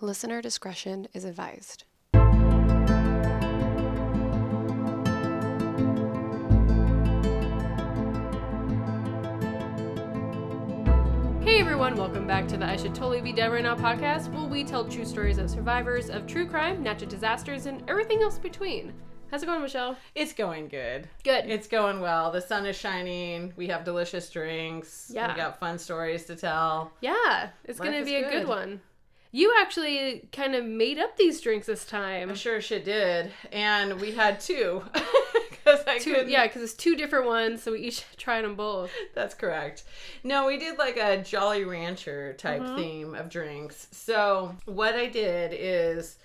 Listener discretion is advised. Hey everyone, welcome back to the I Should Totally Be Dead Right Now podcast, where we tell true stories of survivors of true crime, natural disasters, and everything else between. How's it going, Michelle? It's going good. Good. It's going well. The sun is shining. We have delicious drinks. Yeah. We got fun stories to tell. yeah, it's Life gonna is be a good good. one. You actually kind of made up these drinks this time. I sure shit did. And we had two. I Two, couldn't. yeah, because it's two different ones, so we each tried them both. That's correct. No, we did like a Jolly Rancher type Mm-hmm. theme of drinks. So what I did is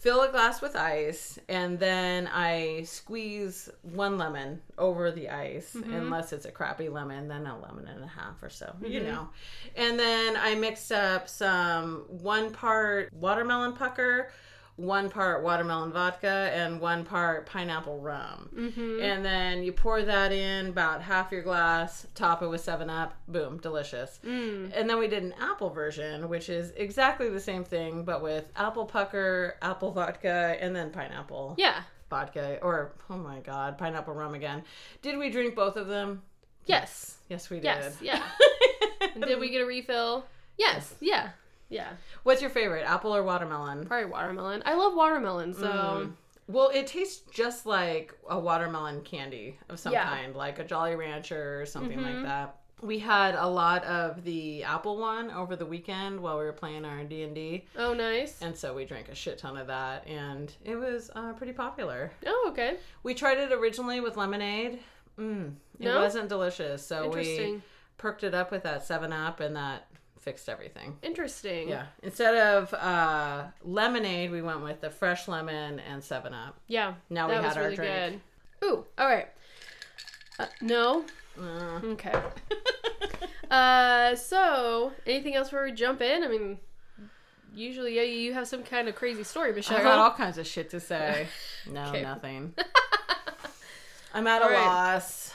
fill a glass with ice and then I squeeze one lemon over the ice. Mm-hmm. Unless it's a crappy lemon, then a lemon and a half or so. You Mm-hmm. know. And then I mixed up some one part watermelon pucker. One part watermelon vodka and one part pineapple rum. Mm-hmm. And then you pour that in about half your glass, top it with 7 Up, boom, delicious. Mm. And then we did an apple version, which is exactly the same thing, but with apple pucker, apple vodka, and then pineapple Yeah. vodka. Or, oh my god, pineapple rum again. Did we drink both of them? Yes. Yes, we did. Yes. Yeah. And did we get a refill? Yes. Yeah. Yeah. What's your favorite, apple or watermelon? Probably watermelon. I love watermelon, so Mm. Well, it tastes just like a watermelon candy of some Yeah. Mm-hmm. kind, like a Jolly Rancher or something like that. We had a lot of the apple one over the weekend while we were playing our D and D, oh nice. and so we drank a shit ton of that, and it was uh, pretty popular. Oh okay. We tried it originally with lemonade. Mm, it No? wasn't delicious, so we perked it up with that Seven Up, and that fixed everything. Interesting. Yeah. Instead of uh, lemonade, we went with the fresh lemon and Seven Up. Yeah. Now we had was our really drink. good. Ooh. All right. Uh, no. Uh, Okay. Uh. So, anything else before we jump in? I mean, usually yeah, you have some kind of crazy story, Michelle. I got all kinds of shit to say. No, nothing. I'm at a All right. loss.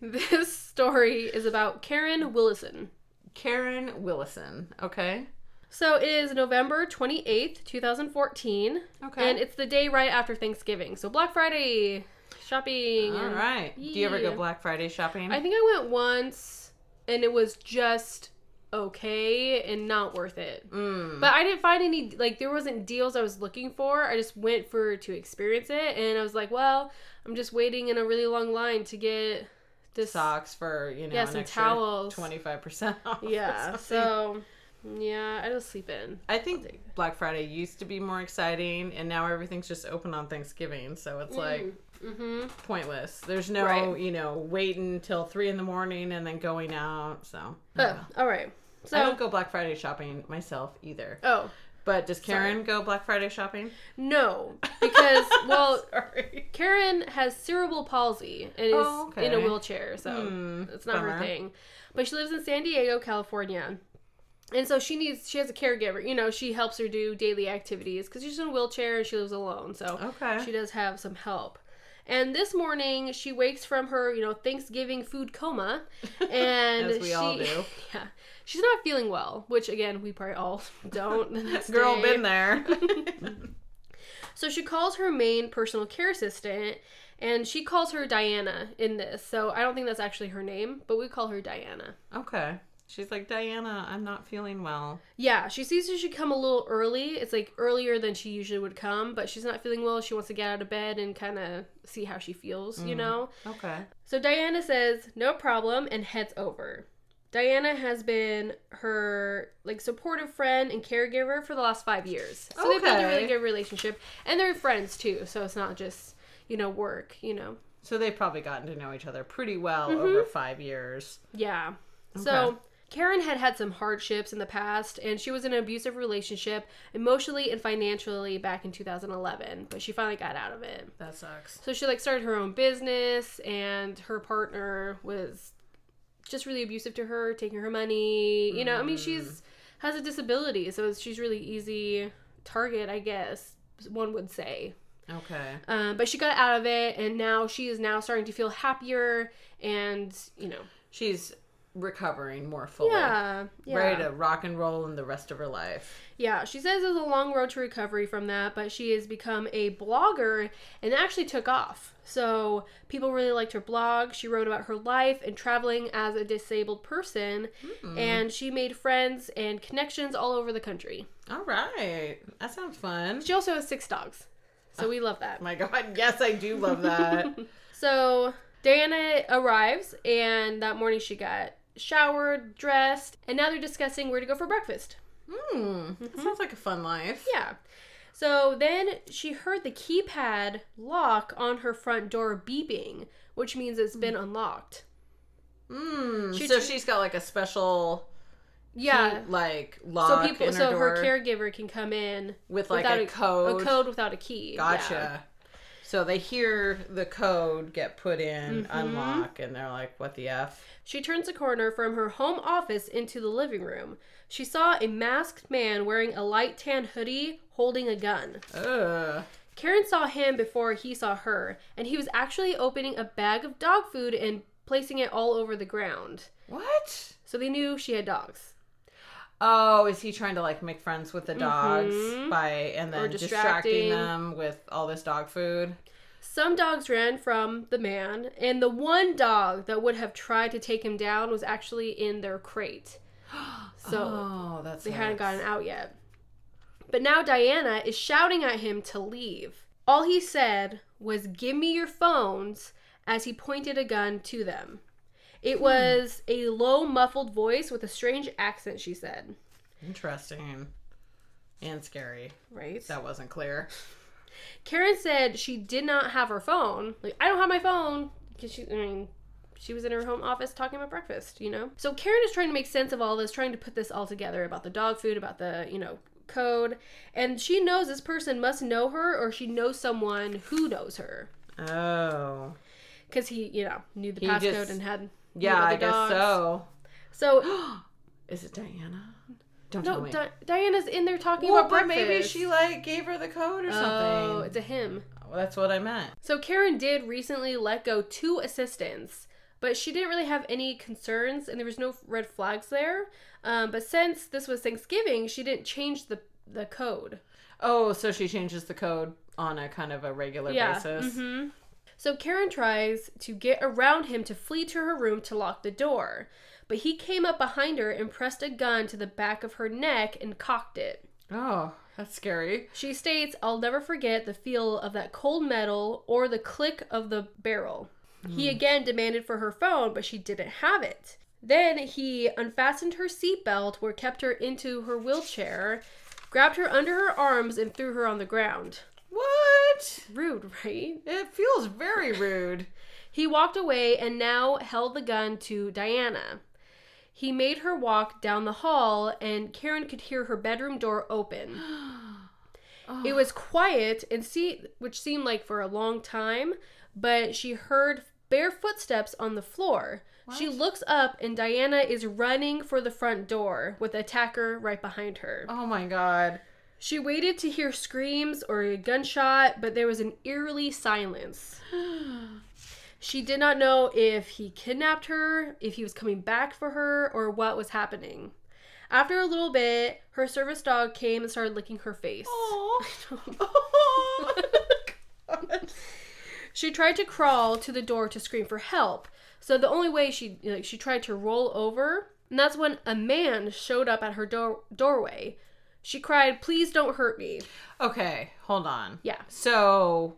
This story is about Karen Willison. Karen Willison. Okay. So it is November 28th, 2014. Okay. And it's the day right after Thanksgiving. So Black Friday shopping. All right. right. Do you ever go Black Friday shopping? I think I went once and it was just okay and not worth it. Mm. But I didn't find any like there wasn't deals I was looking for. I just went for to experience it and I was like, well, I'm just waiting in a really long line to get this Socks for you know Yeah, some towels. twenty five percent off. Yeah. So yeah, I just sleep in. I think Black Friday used to be more exciting, and now everything's just open on Thanksgiving, so it's like Mm-hmm. pointless. There's no Right. you know waiting until three in the morning and then going out. So Oh, all right. So I don't go Black Friday shopping myself either. Oh, But does Karen go Black Friday shopping? no. Because well, Karen has cerebral palsy and is Oh, okay. in a wheelchair, so Hmm, it's not her thing. But she lives in San Diego, California. And so she needs she has a caregiver. You know, she helps her do daily activities cuz she's in a wheelchair and she lives alone. So Okay. she does have some help. And this morning she wakes from her, you know, Thanksgiving food coma and As we she all do. Yeah. She's not feeling well, which again, we probably all don't. Girl, day. been there. So she calls her main personal care assistant and she calls her Diana in this. So I don't think that's actually her name, but we call her Diana. okay. She's like, Diana, I'm not feeling well. Yeah, she sees she should come a little early. It's like earlier than she usually would come, but she's not feeling well. She wants to get out of bed and kind of see how she feels, you mm. know? Okay. So Diana says, no problem, and heads over. Diana has been her like supportive friend and caregiver for the last five years. So they've built a really good relationship. And they're friends too, so it's not just, you know, work, you know. So they've probably gotten to know each other pretty well Mm-hmm. over five years. Yeah. Okay. So Karen had had some hardships in the past, and she was in an abusive relationship, emotionally and financially, back in 2011. But she finally got out of it. That sucks. So she like started her own business, and her partner was just really abusive to her, taking her money. You know, I mean, she's has a disability, so she's really easy target, I guess one would say. Okay. Um, but she got out of it, and now she is now starting to feel happier, and you know, She's recovering more fully. Yeah, yeah. Ready to rock and roll in the rest of her life. Yeah, she says it was a long road to recovery from that, but she has become a blogger and actually took off. So people really liked her blog. She wrote about her life and traveling as a disabled person, hmm. and she made friends and connections all over the country. All right. That sounds fun. She also has six dogs, so we love that. Oh my god, yes, I do love that. So Diana arrives, and that morning she got showered, dressed, and now they're discussing where to go for breakfast. Hmm. That sounds like a fun life. Yeah. So then she heard the keypad lock on her front door beeping, which means it's been unlocked. Hmm. She so she's got like a special Yeah. key, like So people, her so door her caregiver can come in with like without a code. a code without a key. Gotcha. Yeah. So they hear the code get put in, Mm-hmm. unlock, and they're like, "What the f?" She turns a corner from her home office into the living room. She saw a masked man wearing a light tan hoodie holding a gun. Ugh. Karen saw him before he saw her, and he was actually opening a bag of dog food and placing it all over the ground. What? So they knew she had dogs. Oh, is he trying to like make friends with the dogs Mhm. by and then distracting. distracting. them with all this dog food? Some dogs ran from the man, and the one dog that would have tried to take him down was actually in their crate. So oh, that's they hadn't gotten out yet. But now Diana is shouting at him to leave. All he said was, Give me your phones, as he pointed a gun to them. It hmm. was a low, muffled voice with a strange accent, she said. interesting and scary. Right? That wasn't clear. Karen said she did not have her phone. Like, I don't have my phone. Because she, I mean, she was in her home office talking about breakfast, you know? So Karen is trying to make sense of all this, trying to put this all together about the dog food, about the, you know, code. And she knows this person must know her or she knows someone who knows her. Oh, Because he, you know, knew the He passcode just- and had. Yeah, I guess dogs. so. So, Is it Diana? Don't tell no, me. Di- Diana's in there talking well, about but breakfast. maybe she like gave her the code or Oh, something. Oh, it's a him. Well, that's what I meant. So Karen did recently let go two assistants, but she didn't really have any concerns, and there was no red flags there. Um, but since this was Thanksgiving, she didn't change the the code. Oh, so she changes the code on a kind of a regular basis. hmm So Karen tries to get around him to flee to her room to lock the door, but he came up behind her and pressed a gun to the back of her neck and cocked it. Oh, that's scary. She states, I'll never forget the feel of that cold metal or the click of the barrel. He hmm. again demanded for her phone, but she didn't have it. Then he unfastened her seatbelt, where kept her into her wheelchair, grabbed her under her arms, and threw her on the ground. What? Rude, right? It feels very rude. He walked away and now held the gun to Diana. He made her walk down the hall, and Karen could hear her bedroom door open. It was quiet and see which seemed like for a long time, but she heard bare footsteps on the floor. She looks up and Diana is running for the front door with the attacker right behind her. Oh my god. She waited to hear screams or a gunshot, but there was an eerily silence. She did not know if he kidnapped her, if he was coming back for her, or what was happening. After a little bit, her service dog came and started licking her face. Oh. She tried to crawl to the door to scream for help. So the only way she like she tried to roll over, and that's when a man showed up at her door doorway. She cried, "Please don't hurt me." okay, hold on. Yeah. So,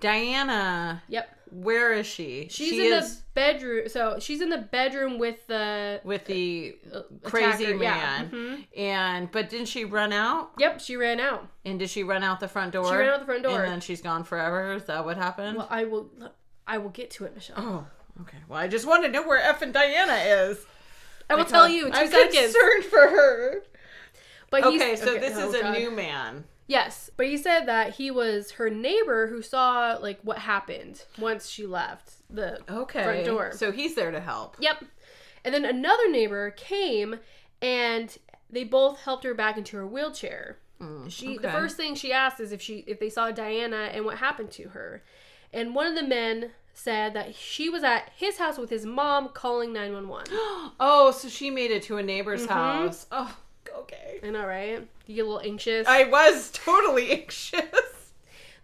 Diana, Yep. where is she? She's she in is the bedroom. So she's in the bedroom with the with the uh, crazy attacker, man. Yeah. mhm. And but didn't she run out? Yep. She ran out. And did she run out the front door? She ran out the front door. And then she's gone forever. Is that what happened? Well, I will. I will get to it, Michelle. oh, okay. Well, I just want to know where F and Diana is. I will tell you in 2 I'm seconds. concerned for her. But he's, Okay, so this oh, is a new man. Yes, but he said that he was her neighbor who saw like what happened once she left the Okay. front door. So he's there to help. Yep. And then another neighbor came and they both helped her back into her wheelchair. She the first thing she asked is if she if they saw Diana and what happened to her. And one of the men said that she was at his house with his mom calling 911. Oh, so she made it to a neighbor's Mm-hmm. house. Oh, okay. I know, right? You get a little anxious. I was totally anxious.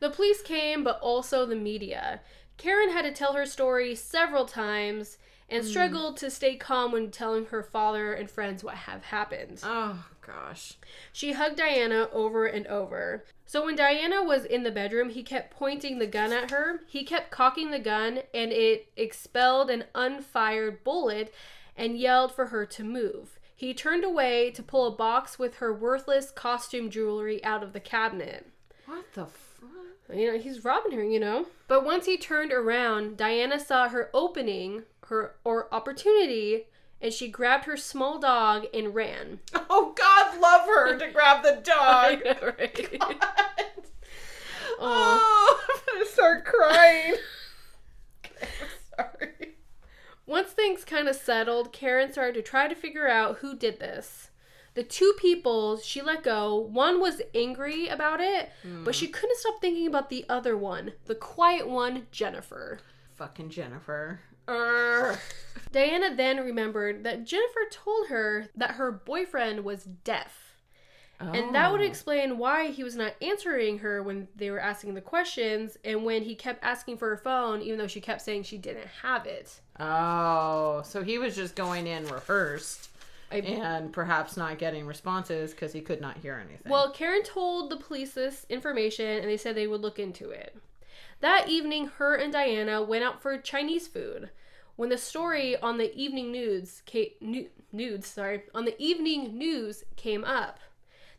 The police came, but also the media. Karen had to tell her story several times and hmm. struggled to stay calm when telling her father and friends what have happened. Oh gosh. She hugged Diana over and over. So when Diana was in the bedroom, he kept pointing the gun at her. He kept cocking the gun and it expelled an unfired bullet and yelled for her to move. He turned away to pull a box with her worthless costume jewelry out of the cabinet. What the fuck? You know, he's robbing her, you know. But once he turned around, Diana saw her opening, her or opportunity, and she grabbed her small dog and ran. Oh God, love her to grab the dog. right? Oh, I'm gonna start crying. Okay, I'm sorry. Once things kind of settled, Karen started to try to figure out who did this. The two people she let go, one was angry about it, hmm. but she couldn't stop thinking about the other one, the quiet one, Jennifer. Fucking Jennifer. Urgh. Diana then remembered that Jennifer told her that her boyfriend was deaf. And that would Oh. explain why he was not answering her when they were asking the questions and when he kept asking for her phone, even though she kept saying she didn't have it. Oh, so he was just going in rehearsed I- and perhaps not getting responses because he could not hear anything. Well, Karen told the police this information and they said they would look into it. That evening, her and Diana went out for Chinese food. When the story on the evening news came, nudes, sorry, on the evening news came up.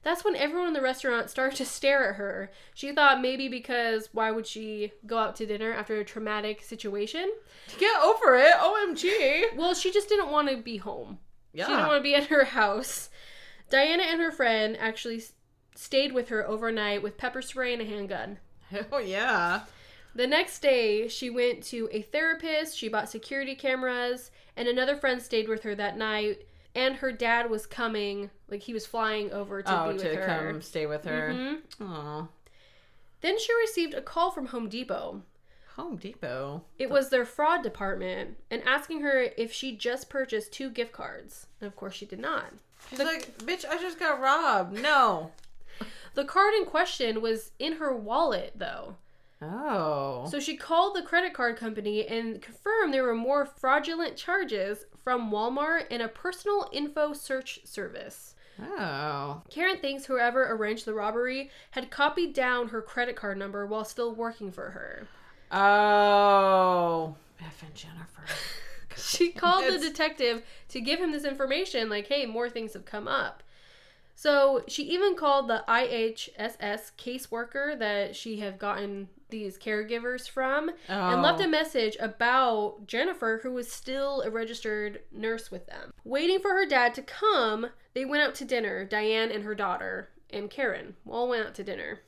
That's when everyone in the restaurant started to stare at her. She thought maybe because why would she go out to dinner after a traumatic situation? To get over it. OMG. Well, she just didn't want to be home. Yeah. She didn't want to be at her house. Diana and her friend actually stayed with her overnight with pepper spray and a handgun. Oh yeah. The next day, she went to a therapist, she bought security cameras, and another friend stayed with her that night. And her dad was coming, like he was flying over to oh, be to with her. come stay with her. Oh, Then she received a call from Home Depot. Home Depot. It was their fraud department and asking her if she just purchased two gift cards. And of course, she did not. She's like, bitch, I just got robbed. No. The card in question was in her wallet, though. Oh. So she called the credit card company and confirmed there were more fraudulent charges from Walmart and a personal info search service. oh. Karen thinks whoever arranged the robbery had copied down her credit card number while still working for her. Oh. Effing Jennifer. She called the detective to give him this information, like, hey, more things have come up. So she even called the IHSS caseworker that she had gotten these caregivers from and left Oh. a message about Jennifer, who was still a registered nurse with them. Waiting for her dad to come, they went out to dinner. Diane and her daughter and Karen all went out to dinner.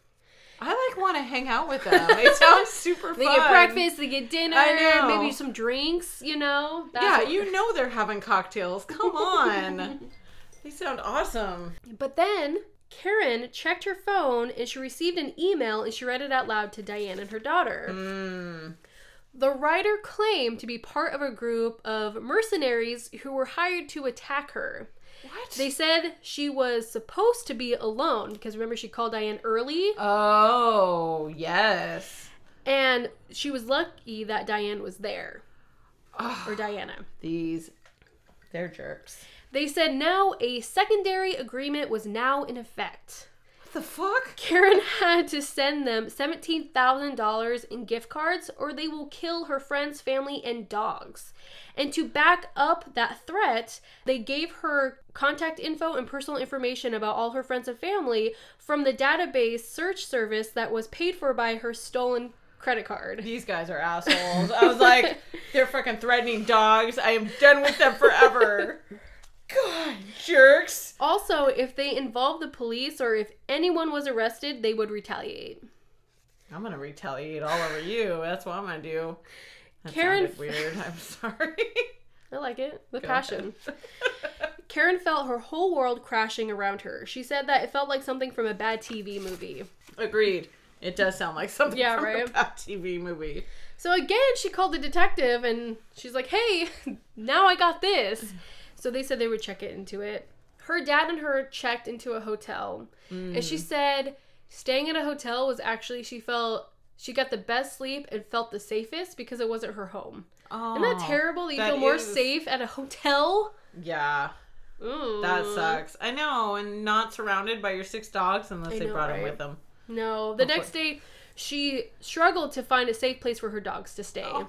I like want to hang out with them. It sounds super They fun. They get breakfast, they get dinner, maybe some drinks, you know? That's Yeah, you know they're having cocktails. Come on. they sound awesome. But then Karen checked her phone and she received an email and she read it out loud to Diane and her daughter. Mm. The writer claimed to be part of a group of mercenaries who were hired to attack her. What? They said she was supposed to be alone because remember she called Diane early oh, yes. and she was lucky that Diane was there Oh, or Diana. these, they're jerks. They said now a secondary agreement was now in effect. What the fuck? Karen had to send them $17,000 in gift cards or they will kill her friends, family, and dogs. And to back up that threat, they gave her contact info and personal information about all her friends and family from the database search service that was paid for by her stolen credit card. These guys are assholes. I was like, they're fucking threatening dogs. I am done with them forever. God, jerks. Also, if they involved the police or if anyone was arrested, they would retaliate. I'm gonna retaliate all over you. That's what I'm gonna do. That Karen- weird. I'm sorry. I like it. The Go passion. Karen felt her whole world crashing around her. She said that it felt like something from a bad TV movie. Agreed. It does sound like something Yeah, from right? a bad TV movie. So again, she called the detective and she's like, "Hey, now I got this." So they said they would check it into it. Her dad and her checked into a hotel, and Mm. she said staying at a hotel was actually she felt she got the best sleep and felt the safest because it wasn't her home. Oh, Isn't that terrible? That you that feel more is- safe at a hotel. Yeah, Ooh. that sucks. I know, and not surrounded by your six dogs unless they brought them with them. No, the Hopefully. next day she struggled to find a safe place for her dogs to stay. None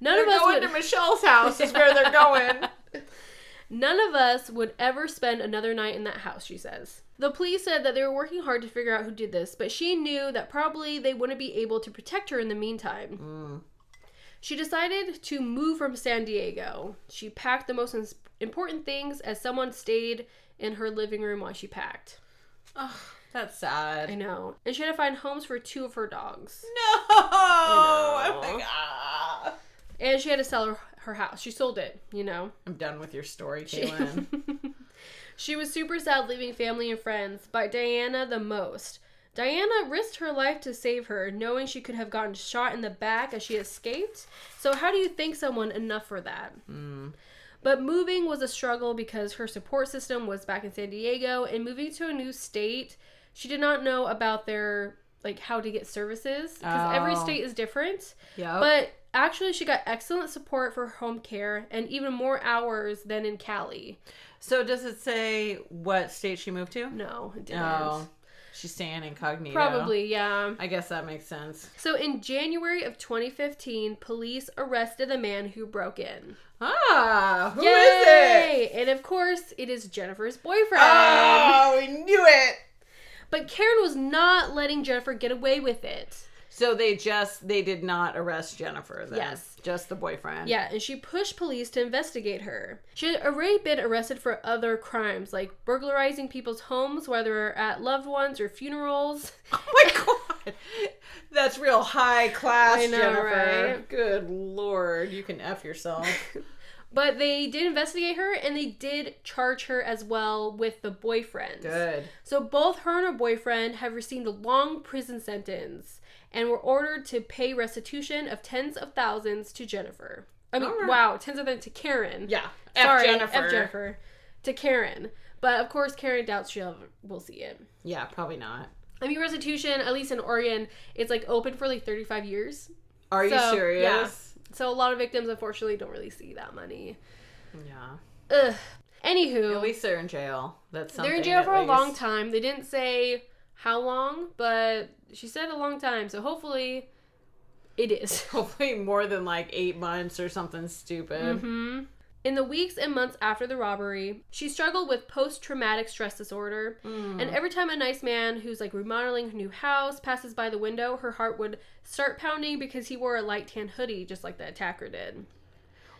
They're of us going would, to Michelle's house. Is where they're going. None of us would ever spend another night in that house, she says. The police said that they were working hard to figure out who did this, but she knew that probably they wouldn't be able to protect her in the meantime. Mm. She decided to move from San Diego. She packed the most ins- important things as someone stayed in her living room while she packed. Oh, that's sad. I know. And she had to find homes for two of her dogs. No. Oh my god. And she had to sell her, her house. She sold it, you know. I'm done with your story, She, she was super sad leaving family and friends, but Diana the most. Diana risked her life to save her, knowing she could have gotten shot in the back as she escaped. So, how do you thank someone enough for that? Mm. But moving was a struggle because her support system was back in San Diego, and moving to a new state, she did not know about their like how to get services because every Oh. state is different. Yeah. But actually, she got excellent support for home care and even more hours than in Cali. so does it say what state she moved to? No, it didn't. Oh, she's staying incognito. Probably, yeah. I guess that makes sense. So in January of 2015, police arrested the man who broke in. Ah, who is it? And of course, it is Jennifer's boyfriend. Oh, we knew it. But Karen was not letting Jennifer get away with it. So they just they did not arrest Jennifer then. Yes. Just the boyfriend. Yeah, and she pushed police to investigate her. She had already been arrested for other crimes, like burglarizing people's homes, whether at loved ones or funerals. Oh my god. That's real high class, I know, Jennifer. right? Good lord, you can F yourself. But they did investigate her and they did charge her as well with the boyfriend. Good. So both her and her boyfriend have received a long prison sentence and were ordered to pay restitution of tens of thousands to Jennifer. I mean, Alright. wow, tens of thousands to Karen. Yeah. F Sorry, Jennifer. F Jennifer. To Karen. But of course, Karen doubts she'll will see it. Yeah, probably not. I mean, restitution, at least in Oregon, it's like open for like 35 years. Are you So, serious? So a lot of victims, unfortunately, don't really see that money. Yeah. Ugh. Anywho, At least they're in jail. That's something. they're in jail for a long time. They didn't say how long, but she said a long time. So hopefully, it is. Hopefully more than like eight months or something stupid. hmm In the weeks and months after the robbery, she struggled with post traumatic stress disorder. Mm. And every time a nice man who's like remodeling her new house passes by the window, her heart would start pounding because he wore a light tan hoodie, just like the attacker did.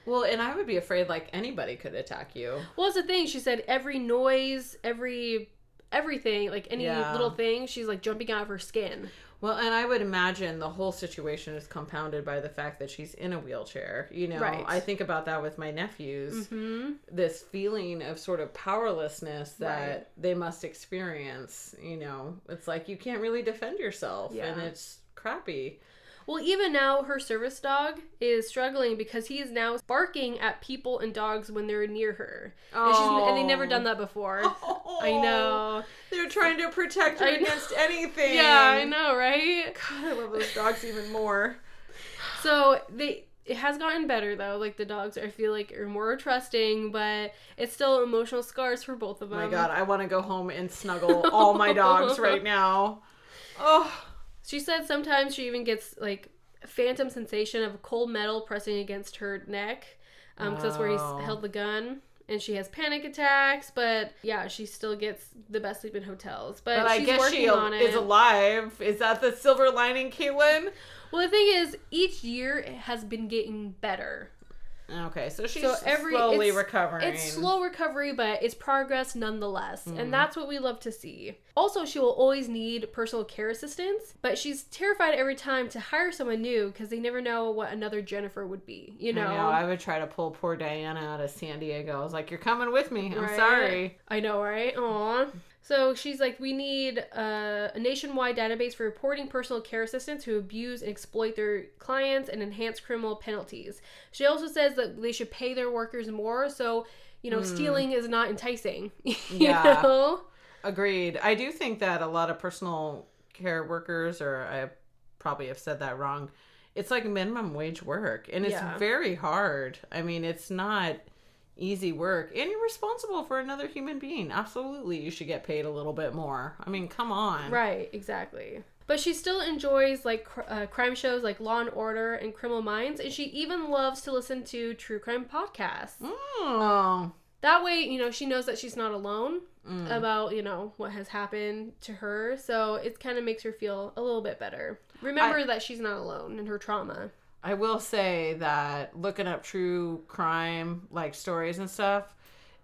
Well, and I would be afraid like anybody could attack you. Well, that's the thing. She said every noise, every everything, like any Yeah. little thing, she's like jumping out of her skin. Well, and I would imagine the whole situation is compounded by the fact that she's in a wheelchair. You know, Right. I think about that with my nephews. hmm This feeling of sort of powerlessness that Right. they must experience. You know, it's like you can't really defend yourself, and it's crappy. Well, even now, her service dog is struggling because he is now barking at people and dogs when they're near her. And, she's, and they've never done that before. Oh. I know. They're trying to protect her against anything. Yeah, I know, right? God, I love those dogs even more. So they it has gotten better though. Like the dogs, I feel like are more trusting, but it's still emotional scars for both of them. Oh them. my god, I want to go home and snuggle all my dogs right now. Oh, She said sometimes she even gets like a phantom sensation of cold metal pressing against her neck, um, because that's where he's held the gun. And she has panic attacks, but yeah, she still gets the best sleep in hotels. But, but I she's guess working she on it. is alive. Is that the silver lining, Caitlin? Well, the thing is, each year it has been getting better. Okay, so she's So every- slowly it's- recovering. It's slow recovery, but it's progress nonetheless. Mm-hmm. And that's what we love to see. Also, she will always need personal care assistance, but she's terrified every time to hire someone new because they never know what another Jennifer would be. You know? I know. I would try to pull poor Diana out of San Diego. I was like, "You're coming with me. I'm Right? sorry." I know, right? Aw. So she's like, we need uh, a nationwide database for reporting personal care assistants who abuse and exploit their clients and enhance criminal penalties. She also says that they should pay their workers more, so you know, stealing is not enticing. you Yeah. know? Agreed. I do think that a lot of personal care workers, or I probably have said that wrong, it's like minimum wage work. And it's Yeah. very hard. I mean, it's not easy work. And you're responsible for another human being. Absolutely. You should get paid a little bit more. I mean, come on. Right, exactly. But she still enjoys like cr- uh, crime shows like Law and Order and Criminal Minds, and she even loves to listen to true crime podcasts. Oh. That way, you know, she knows that she's not alone Mm. about, you know, what has happened to her. So it kind of makes her feel a little bit better. Remember that she's not alone in her trauma. I will say that looking up true crime like stories and stuff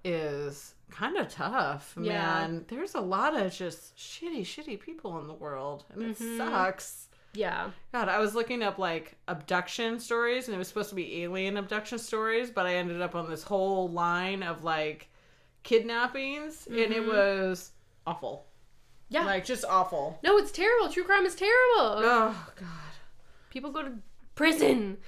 is kind of tough, Yeah. man. There's a lot of just shitty, shitty people in the world, and it Mhm. sucks. Yeah. God, I was looking up like abduction stories, and it was supposed to be alien abduction stories, but I ended up on this whole line of like kidnappings, and it Mhm. was awful. Yeah. Like just awful. no, it's terrible. True crime is terrible. Oh God, People go to prison.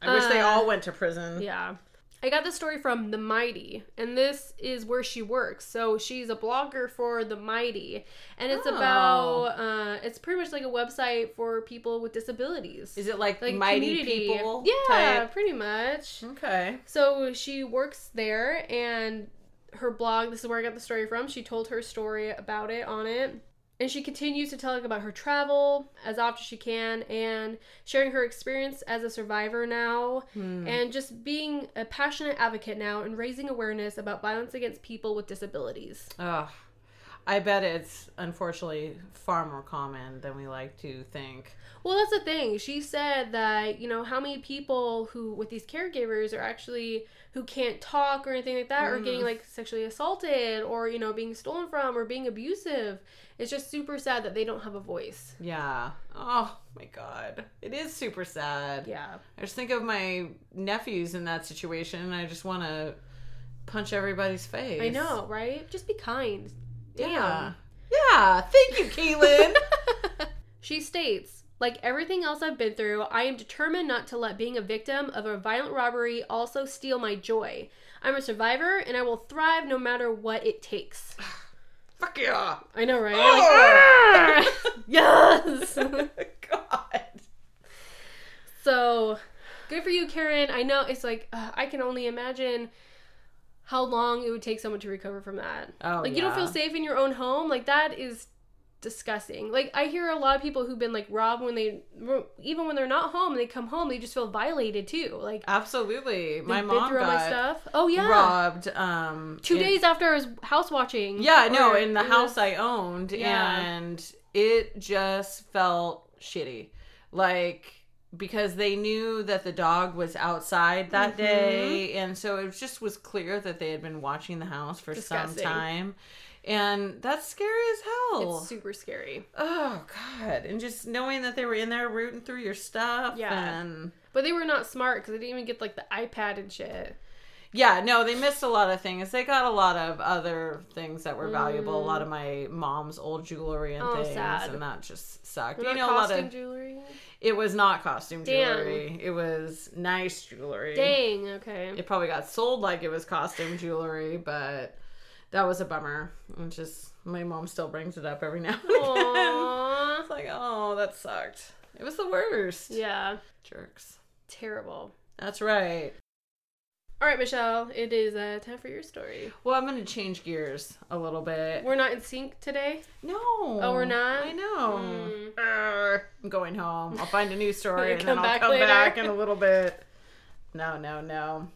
I wish they Uh, all went to prison. Yeah. I got the story from The Mighty, and this is where she works. So she's a blogger for The Mighty, and it's Oh. about, uh, it's pretty much like a website for people with disabilities. Is it like, like mighty community. people? Yeah, type? pretty much. Okay. So she works there, and her blog, this is where I got the story from. She told her story about it on it. And she continues to tell about her travel as often as she can and sharing her experience as a survivor now Hmm. and just being a passionate advocate now and raising awareness about violence against people with disabilities. Ugh. I bet it's unfortunately far more common than we like to think. Well, that's the thing. She said that, you know, how many people who with these caregivers are actually who can't talk or anything like that Mm. getting like sexually assaulted or, you know, being stolen from or being abusive. It's just super sad that they don't have a voice. Yeah. Oh my god. It is super sad. Yeah. I just think of my nephews in that situation and I just want to punch everybody's face. I know, right? Just be kind. Yeah. Yeah. Thank you, Keelan. She states, like everything else I've been through, I am determined not to let being a victim of a violent robbery also steal my joy. I'm a survivor and I will thrive no matter what it takes. Fuck yeah. I know, right? Oh! Like, yes. god. so, good for you, Karen. I know it's like uh, I can only imagine how long it would take someone to recover from that. Oh, like you don't feel safe in your own home. Like that is disgusting. Like I hear a lot of people who've been like robbed when they even when they're not home, they come home, they just feel violated too. Like Absolutely. My mom through all got my stuff. Oh yeah. robbed um Two in- days after I was house watching. Yeah, no, in the house was- I owned, Yeah. and it just felt shitty. Like, because they knew that the dog was outside that Mhm. day, and so it just was clear that they had been watching the house for Disgusting. some time. And that's scary as hell. It's super scary. oh, God. And just knowing that they were in there rooting through your stuff. Yeah. And But they were not smart because they didn't even get like the iPad and shit. Yeah, no, they missed a lot of things. They got a lot of other things that were valuable. A lot of my mom's old jewelry and Mm. Oh, things, sad. and that just sucked. You know, a lot costume of jewelry. it was not costume Damn. jewelry. It was nice jewelry. Dang. Okay. It probably got sold like it was costume jewelry, but that was a bummer. It's just my mom still brings it up every now and again. It's like, oh, that sucked. It was the worst. Yeah. Jerks. Terrible. That's right. All right, Michelle. It is uh, time for your story. Well, I'm gonna change gears a little bit. We're not in sync today. No. Oh, we're not? I know. Mm. I'm going home. I'll find a new story and then I'll back come later? back in a little bit. No, no, no.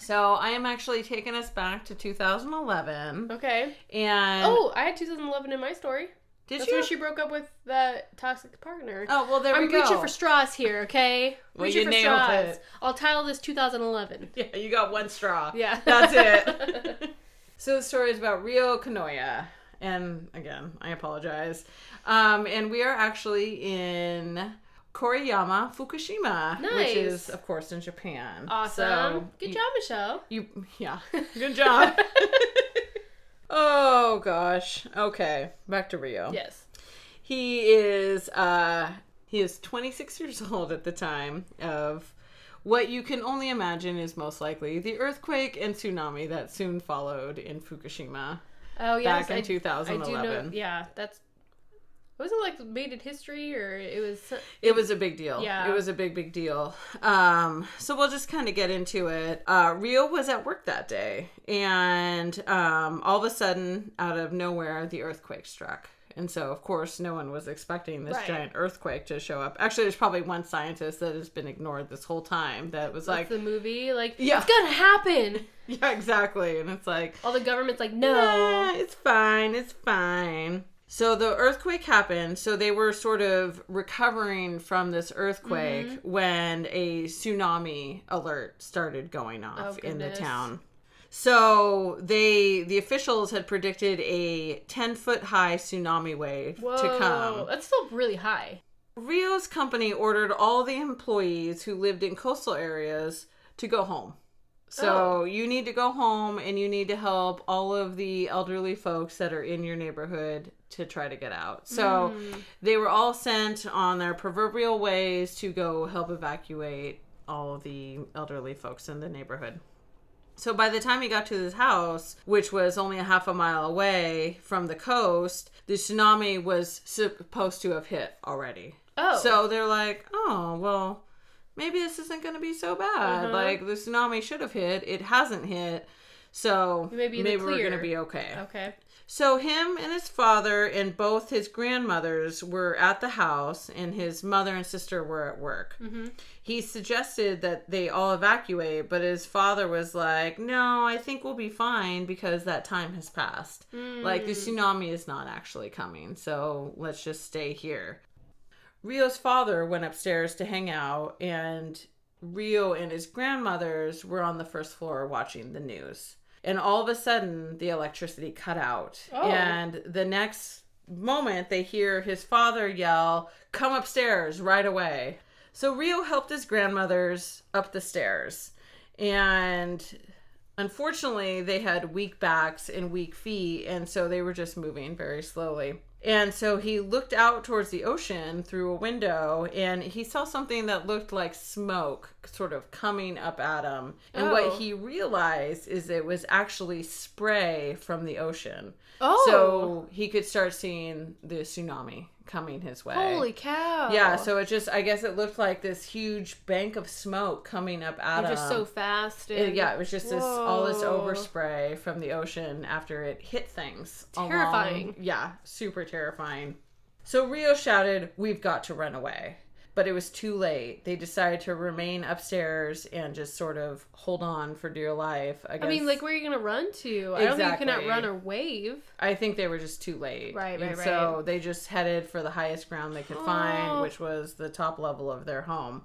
So I am actually taking us back to 2011. Okay. And Oh, I had 2011 in my story. did That's you? when she broke up with the toxic partner. oh, well, there I'm we go. reaching for straws here, okay? Well, reaching you for nailed straws. it. I'll title this 2011. yeah, you got one straw. Yeah. That's it. so the story is about Rio Kanoya. And again, I apologize. Um, and we are actually in Koriyama, Fukushima, which is, of course, in Japan. awesome. So Good you- job, Michelle. You, yeah, good job. Oh gosh. Okay, back to Rio. Yes. He is uh he is 26 years old at the time of what you can only imagine is most likely the earthquake and tsunami that soon followed in Fukushima. Oh yes, Back in I, 2011. I know. Yeah, that's. Was it like made in history or it was? It was a big deal. Yeah. It was a big, big deal. Um, so we'll just kind of get into it. Uh, Rio was at work that day, and um, all of a sudden, out of nowhere, the earthquake struck. And so, of course, no one was expecting this Right. giant earthquake to show up. Actually, there's probably one scientist that has been ignored this whole time that was Like like, the movie, like Yeah. it's gonna happen. yeah, exactly. And it's like, All the government's like, no. "Nah, it's fine. It's fine. So the earthquake happened. So they were sort of recovering from this earthquake Mm-hmm. when a tsunami alert started going off Oh, in the town. So they the officials had predicted a 10 foot high tsunami wave Whoa, to come. that's still really high. Rio's company ordered all the employees who lived in coastal areas to go home. So you need to go home and you need to help all of the elderly folks that are in your neighborhood to try to get out. So they were all sent on their proverbial ways to go help evacuate all the elderly folks in the neighborhood. So by the time he got to his house, which was only a half a mile away from the coast, the tsunami was supposed to have hit already. Oh, So they're like, oh, well, maybe this isn't going to be so bad. Uh-huh. Like, the tsunami should have hit. It hasn't hit. So We may be in the maybe we're going to be okay. okay. So him and his father and both his grandmothers were at the house, and his mother and sister were at work. Mm-hmm. He suggested that they all evacuate, but his father was like, "No, I think we'll be fine because that time has passed. Like the tsunami is not actually coming, so let's just stay here." Rio's father went upstairs to hang out, and Rio and his grandmothers were on the first floor watching the news. And all of a sudden, the electricity cut out. Oh. And the next moment, they hear his father yell, Come upstairs right away. So Rio helped his grandmothers up the stairs. And unfortunately, they had weak backs and weak feet. And so they were just moving very slowly. And so he looked out towards the ocean through a window and he saw something that looked like smoke sort of coming up at him. And Oh. what he realized is it was actually spray from the ocean. Oh, So he could start seeing the tsunami coming his way. holy cow! Yeah, so it just I guess it looked like this huge bank of smoke coming up at They're him. just so fast. It- yeah, it was just this all this overspray from the ocean after it hit things. along- Terrifying. yeah, super terrifying. So Rio shouted, "We've got to run away." But it was too late. They decided to remain upstairs and just sort of hold on for dear life. I, I mean, like, where are you gonna run to? I don't think you cannot Exactly. run or wave. I think they were just too late. Right, and right, So they just headed for the highest ground they could find, oh. which was the top level of their home.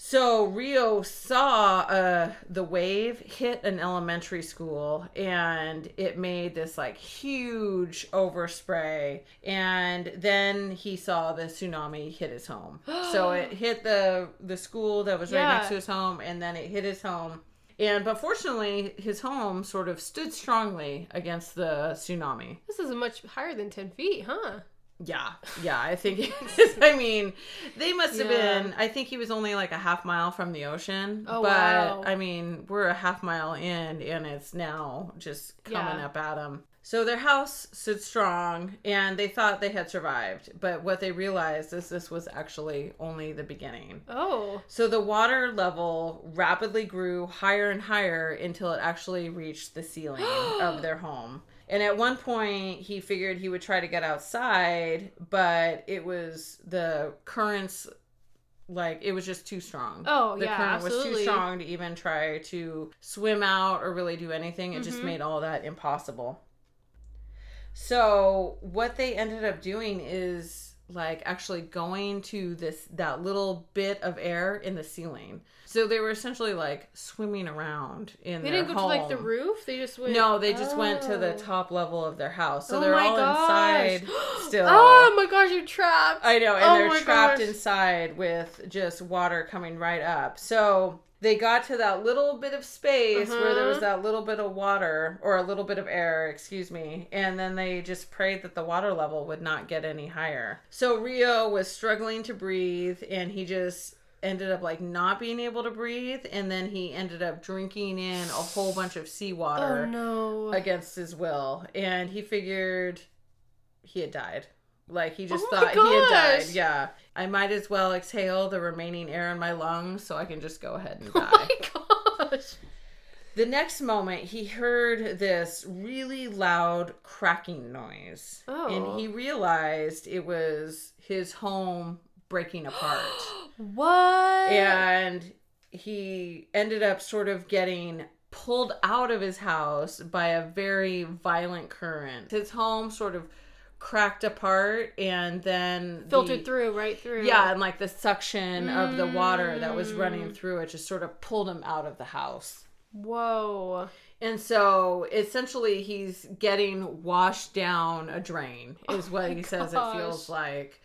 So Rio saw uh, the wave hit an elementary school, and it made this like huge overspray. And then he saw the tsunami hit his home. so it hit the the school that was right Yeah. next to his home, and then it hit his home. And but fortunately, his home sort of stood strongly against the tsunami. This is much higher than ten feet, huh? Yeah, yeah, I think it is. I mean, they must have Yeah. been. I think he was only like a half mile from the ocean. Oh, but wow. I mean, we're a half mile in, and it's now just coming Yeah. up at them. So their house stood strong, and they thought they had survived. But what they realized is this was actually only the beginning. Oh, So the water level rapidly grew higher and higher until it actually reached the ceiling of their home. And at one point, he figured he would try to get outside, but it was the currents, like, it was just too strong. Oh, the yeah, current was too strong to even try to swim out or really do anything. It just Mhm. made all that impossible. So what they ended up doing is like actually going to this that little bit of air in the ceiling. So they were essentially like swimming around in they their didn't go to like the roof. They just went. No, they just went to the Oh. top level of their house. So Oh they're all gosh. inside still. Oh my gosh, you're trapped. I know, and Oh they're trapped gosh. inside with just water coming right up. So they got to that little bit of space where there was Uh-huh. that little bit of water or a little bit of air, excuse me, and then they just prayed that the water level would not get any higher. So Rio was struggling to breathe and he just ended up like not being able to breathe and then he ended up drinking in a whole bunch of Oh seawater no. against his will and he figured he had died. Like he just Oh thought he had died. Yeah. I might as well exhale the remaining air in my lungs so I can just go ahead and die. Oh my gosh. The next moment, he heard this really loud cracking noise. Oh. And he oh. realized it was his home breaking apart. What? and he ended up sort of getting pulled out of his house by a very violent current. His home sort of cracked apart and then the- filtered through, right through. yeah, and like the suction of the water that was Mm. running through it just sort of pulled him out of the house. Whoa. And so essentially he's getting washed down a drain is what Oh my he says it feels like.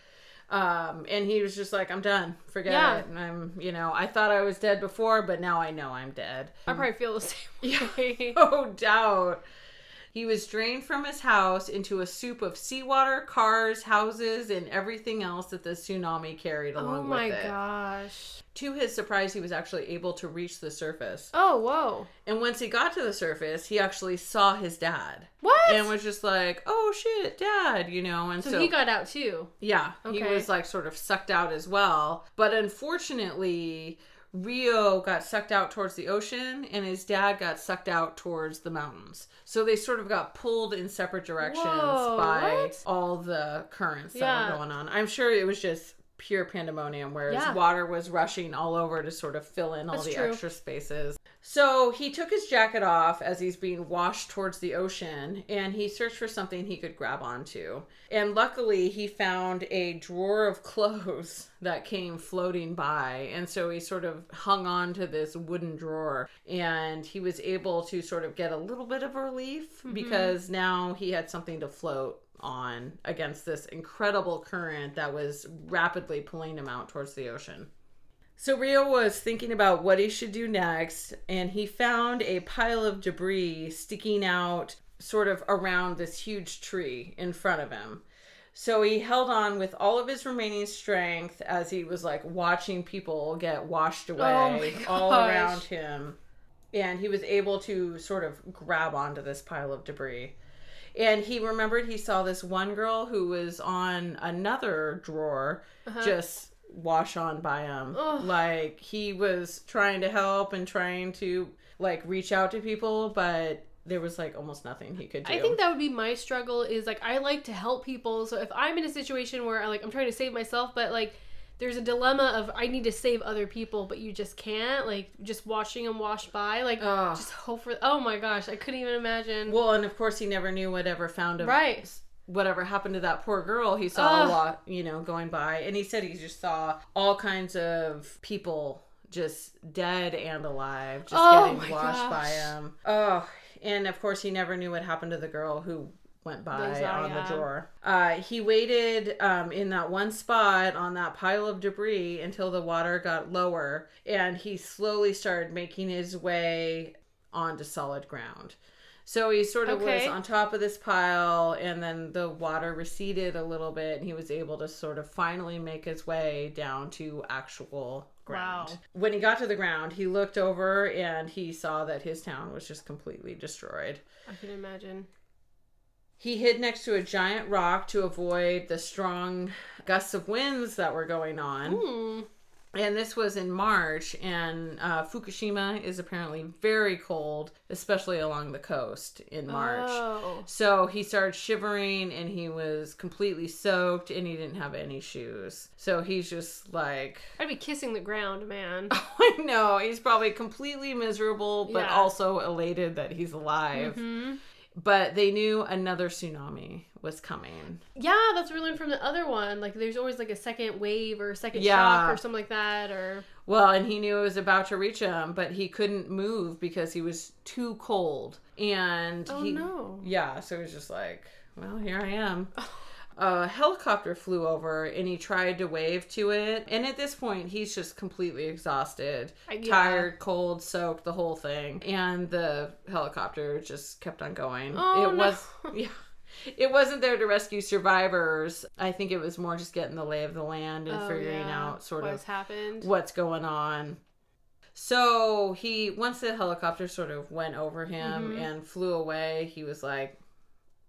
Um and he was just like I'm done. Forget Yeah. it. And I'm, you know, I thought I was dead before, but now I know I'm dead. I probably feel the same way. No doubt. He was drained from his house into a soup of seawater, cars, houses, and everything else that the tsunami carried along oh with him. oh my gosh. To his surprise, he was actually able to reach the surface. Oh, whoa. And once he got to the surface, he actually saw his dad What? and was just like, "Oh shit, dad," you know. And so, so, he got out too. yeah, he was like sort of sucked out as well. But unfortunately, Rio got sucked out towards the ocean, and his dad got sucked out towards the mountains. So they sort of got pulled in separate directions Whoa, by what? all the currents that Yeah. were going on. I'm sure it was just pure pandemonium, whereas Yeah. water was rushing all over to sort of fill in all That's the true. extra spaces. So he took his jacket off as he's being washed towards the ocean and he searched for something he could grab onto. And luckily, he found a drawer of clothes that came floating by. And so he sort of hung on to this wooden drawer and he was able to sort of get a little bit of relief mm-hmm. because now he had something to float on against this incredible current that was rapidly pulling him out towards the ocean. So Rio was thinking about what he should do next, and he found a pile of debris sticking out sort of around this huge tree in front of him. So he held on with all of his remaining strength as he was like watching people get washed oh away my all around him. And he was able to sort of grab onto this pile of debris. And he remembered he saw this one girl who was on another drawer uh-huh. just wash on by him. Ugh. Like he was trying to help and trying to like reach out to people, but there was like almost nothing he could do. I think that would be my struggle is like I like to help people. So if I'm in a situation where I like I'm trying to save myself, but like there's a dilemma of I need to save other people, but you just can't. Like just watching them wash by, like Ugh. just hope for. Oh my gosh, I couldn't even imagine. well, and of course he never knew whatever found of right. whatever happened to that poor girl he saw a lot, you know, going by. And he said he just saw all kinds of people just dead and alive, just Oh getting washed by him. Oh, and of course he never knew what happened to the girl who went by on yeah. the drawer. Uh, he waited um, in that one spot on that pile of debris until the water got lower, and he slowly started making his way onto solid ground. So he sort of Okay. was on top of this pile, and then the water receded a little bit, and he was able to sort of finally make his way down to actual ground. Wow. When he got to the ground, he looked over and he saw that his town was just completely destroyed. I can imagine. He hid next to a giant rock to avoid the strong gusts of winds that were going on. Hmm. And this was in March, and uh, Fukushima is apparently very cold, especially along the coast in March. Oh. So he started shivering and he was completely soaked and he didn't have any shoes. So he's just like, I'd be kissing the ground, man. I know, he's probably completely miserable, but Yeah. also elated that he's alive. hmm But they knew another tsunami was coming. Yeah, that's what we learned from the other one. Like, there's always like a second wave or a second Yeah. shock or something like that. Or Well, and he knew it was about to reach him, but he couldn't move because he was too cold. And oh he, no, yeah, so he was just like, well, here I am. a helicopter flew over and he tried to wave to it. And at this point, he's just completely exhausted, yeah. tired, cold, soaked, the whole thing. And the helicopter just kept on going. Oh, it no. was, yeah. It wasn't there to rescue survivors. I think it was more just getting the lay of the land and Oh, figuring yeah. out sort What's of happened. what's going on. So he once the helicopter sort of went over him Mhm. and flew away, he was like,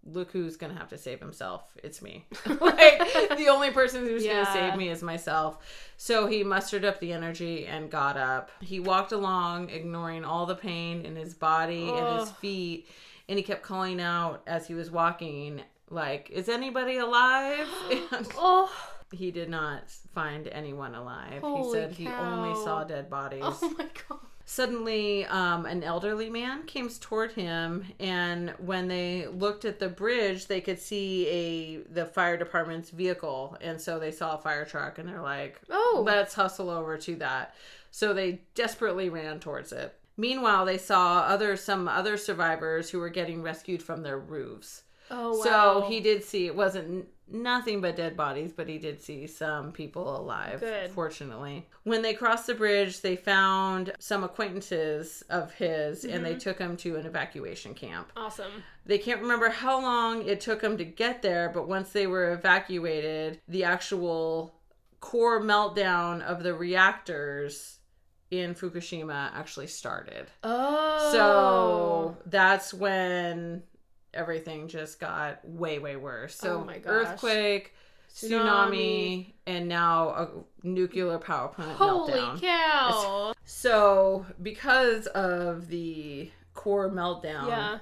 Look who's gonna have to save himself. It's me. like the only person who's Yeah. gonna save me is myself. So he mustered up the energy and got up. He walked along, ignoring all the pain in his body and his feet, and he kept calling out as he was walking, like, Is anybody alive? And Oh, he did not find anyone alive. he Holy said he only saw dead bodies. oh my god. Suddenly, um, an elderly man came toward him, and when they looked at the bridge, they could see a the fire department's vehicle, and so they saw a fire truck, and they're like, Oh. let's hustle over to that." So they desperately ran towards it. Meanwhile, they saw other some other survivors who were getting rescued from their roofs. Oh wow. So he did see it wasn't nothing but dead bodies, but he did see some people alive. Good. Fortunately, when they crossed the bridge, they found some acquaintances of his, and Mm-hmm. they took him to an evacuation camp. Awesome. They can't remember how long it took them to get there, but once they were evacuated, the actual core meltdown of the reactors in Fukushima actually started. Oh. So that's when everything just got way, way worse. So Oh my gosh. earthquake, tsunami, and now a nuclear power plant Holy meltdown. cow. So because of the core meltdown, Yeah.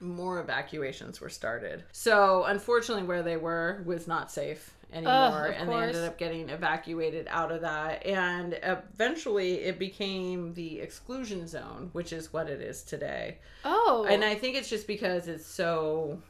more evacuations were started. So unfortunately, where they were was not safe anymore, of and they ended up getting evacuated out of that. And eventually, it became the exclusion zone, which is what it is today. Oh. And I think it's just because it's so,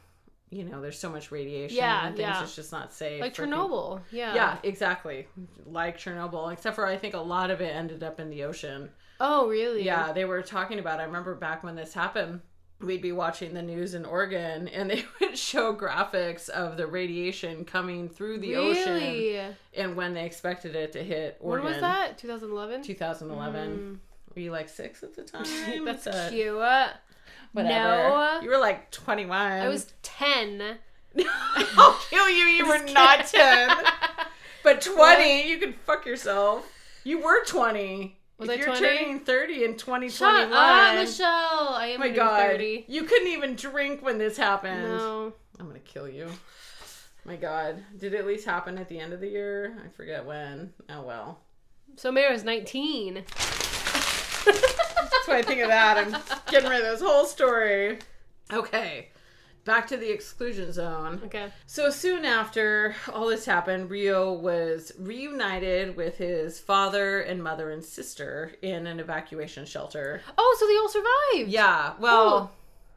you know, there's so much radiation Yeah, and things. yeah. It's just not safe. like for people- Chernobyl. Yeah. Yeah, exactly. Like Chernobyl, except for I think a lot of it ended up in the ocean. Oh, really? Yeah, they were talking about. I remember back when this happened, we'd be watching the news in Oregon, and they would show graphics of the radiation coming through the ocean, and when they expected it to hit When Oregon. was that? 2011? 2011. Hmm. Were you like six at the time? That's cute. Whatever. No. You were like 21. I was 10. I'll kill you. You were not 10. But 20, you can fuck yourself. You were 20. Was if I you're 20? turning 30 in 2021. Shut up, Michelle. I am Oh my god. 30. You couldn't even drink when this happened. No. I'm gonna kill you. My god. Did it at least happen at the end of the year? I forget when. Oh well. So Mary was 19. That's why I think of that. I'm getting rid of this whole story. Okay. Back to the exclusion zone. Okay. So soon after all this happened, Rio was reunited with his father and mother and sister in an evacuation shelter. Oh, so they all survived. Yeah, well,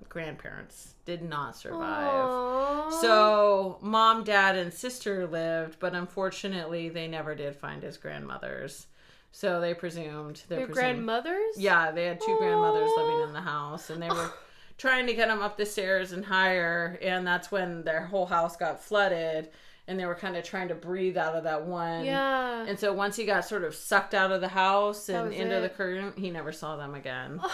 grandparents did not survive. Aww. So, mom, dad, and sister lived, but unfortunately, they never did find his grandmothers. So they presumed they're Your presuming- grandmothers? Yeah, they had two grandmothers living in the house, and they were trying to get them up the stairs and higher. And that's when their whole house got flooded, and they were kind of trying to breathe out of that one. Yeah. And so once he got sort of sucked out of the house and into the it. current, he never saw them again.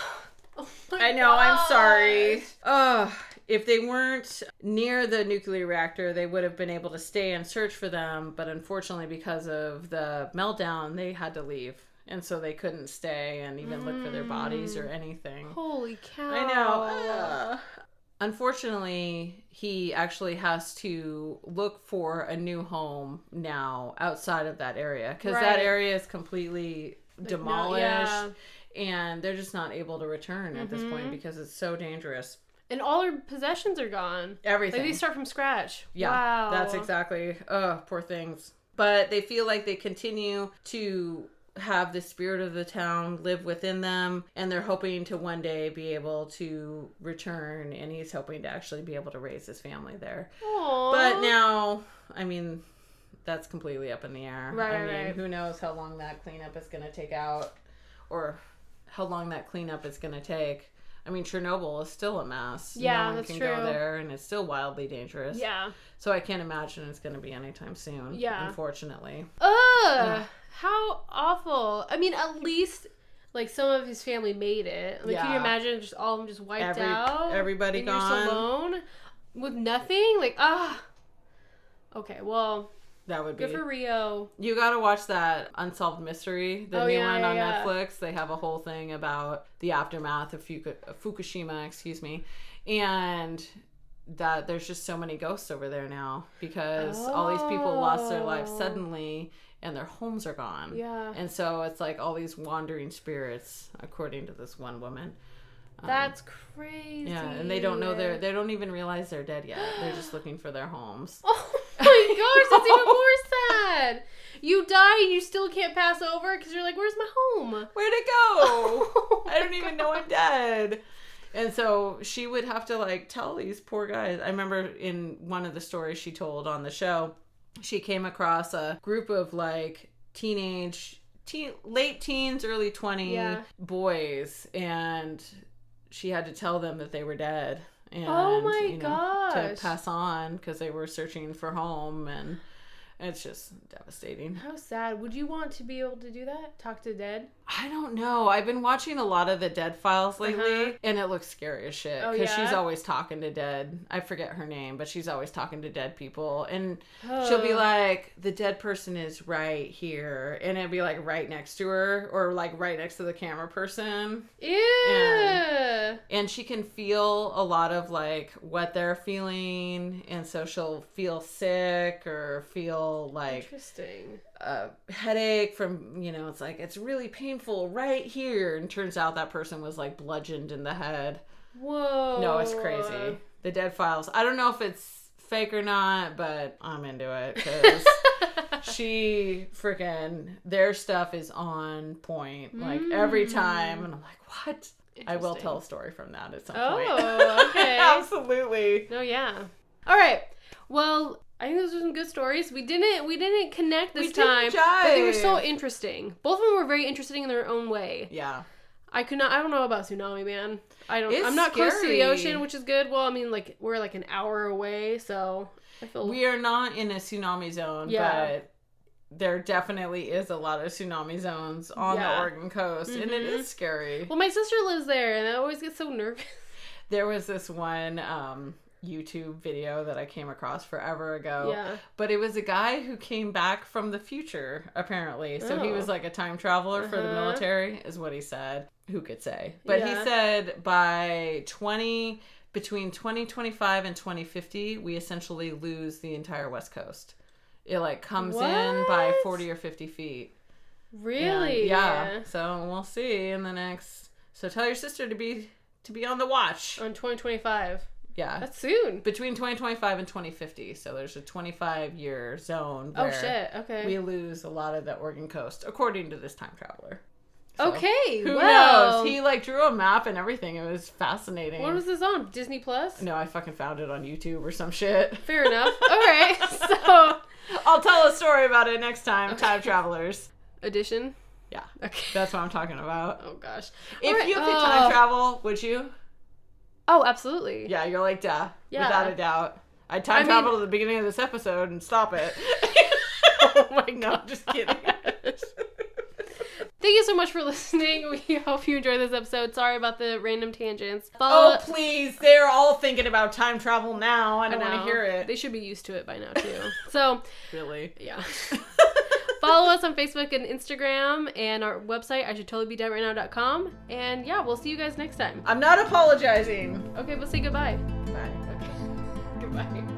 Oh my I know, I'm sorry. gosh. Ugh. If they weren't near the nuclear reactor, they would have been able to stay and search for them. But unfortunately, because of the meltdown, they had to leave. And so they couldn't stay and even look for their bodies or anything. Holy cow. I know. Ugh. Unfortunately, he actually has to look for a new home now outside of that area because that area is completely no- demolished yeah. and they're just not able to return at this point Mhm. because it's so dangerous. And all her possessions are gone. Everything. Like they start from scratch. Yeah, Wow. that's exactly. Oh, poor things. But they feel like they continue to have the spirit of the town live within them, and they're hoping to one day be able to return. And he's hoping to actually be able to raise his family there. Aww. But now, I mean, that's completely up in the air. Right, I mean, right. who knows how long that cleanup is going to take out, or how long that cleanup is going to take. I mean, Chernobyl is still a mess. Yeah, no one can true. go there, and it's still wildly dangerous. Yeah. So I can't imagine it's going to be anytime soon. Yeah. unfortunately. Ugh. How awful. I mean, at least like some of his family made it. Like, can you imagine just all of them just wiped Every- out? everybody gone. Alone with nothing. Like, ah. Okay, well, That would be. good for Rio. You got to watch that Unsolved Mystery, the Oh, new yeah, one yeah, on yeah. Netflix. They have a whole thing about the aftermath of Fuku- Fukushima, excuse me, and that there's just so many ghosts over there now because all these people lost their lives Oh. suddenly and their homes are gone. Yeah. And so it's like all these wandering spirits, according to this one woman. Um, That's crazy. yeah, and they don't know they're they don't even realize they're dead yet. They're just looking for their homes. Oh my gosh, that's even more sad. You die and you still can't pass over because you're like, where's my home? Where'd it go? I don't even know I'm dead. And so she would have to like tell these poor guys. I remember in one of the stories she told on the show, she came across a group of like teenage, teen, late teens, early 20 Yeah. boys, and she had to tell them that they were dead. Oh and, Oh my to gosh. pass on because they were searching for home, and it's just devastating. How sad. Would you want to be able to do that? Talk to dead? I don't know. I've been watching a lot of the Dead Files lately, Uh-huh. and it looks scary as shit. Oh, Because she's always talking to dead. I forget her name, but she's always talking to dead people, and she'll be like, "The dead person is right here," and it'd be like right next to her, or like right next to the camera person, Ew. And she can feel a lot of like what they're feeling, and so she'll feel sick or feel like Interesting. a headache from you know it's like it's really painful right here. And turns out that person was like bludgeoned in the head. Whoa. no it's crazy. The dead files. I don't know if it's fake or not but i'm into it because she freaking their stuff is on point like every time. Mm. And i'm like what i will tell a story from that at some point Oh, okay. absolutely No, yeah. All right. Well, I think those are some good stories. We didn't we didn't connect this We time, but they were so interesting. Both of them were very interesting in their own way. yeah I could not. I don't know about tsunami, man. I don't. It's I'm not close to the ocean, which is good. Well, I mean, like we're like an hour away, so I feel. We are not in a tsunami zone, Yeah. but there definitely is a lot of tsunami zones on the Oregon coast, and it Mhm. is scary. well, my sister lives there, and I always get so nervous. There was this one um, YouTube video that I came across forever ago, Yeah. but it was a guy who came back from the future, apparently. So he Oh. was like a time traveler for the Uh-huh. military, is what he said. Who could say? But he said by 20, between 2025 and 2050, we essentially lose the entire West Coast. It like comes in by 40 or 50 feet. Really? yeah. So we'll see in the next. So tell your sister to be to be on the watch. On 2025. Yeah. That's soon. between 2025 and 2050. So there's a 25 year zone Oh shit. Okay. we lose a lot of the Oregon coast, according to this time traveler. So, okay. Who well, knows? He like drew a map and everything. It was fascinating. What was this on? Disney Plus. no, I fucking found it on YouTube or some shit. Fair enough. All right. So I'll tell a story about it next time. Time travelers. edition. Yeah, Okay. that's what I'm talking about. Oh gosh. If right, you could uh, time travel, would you? Oh, absolutely. Yeah, you're like, duh, Yeah. without a doubt. I'd time I mean- to the beginning of this episode and stop it. Oh my no, just kidding. Thank you so much for listening. We hope you enjoyed this episode. Sorry about the random tangents. Oh, please. They're all thinking about time travel now. I don't want to hear it. They should be used to it by now too. so Really? yeah. Follow us on Facebook and Instagram and our website, I should totally be dead right now.com. And yeah, we'll see you guys next time. I'm not apologizing. Okay, we'll say goodbye. Bye. Okay. goodbye. Bye.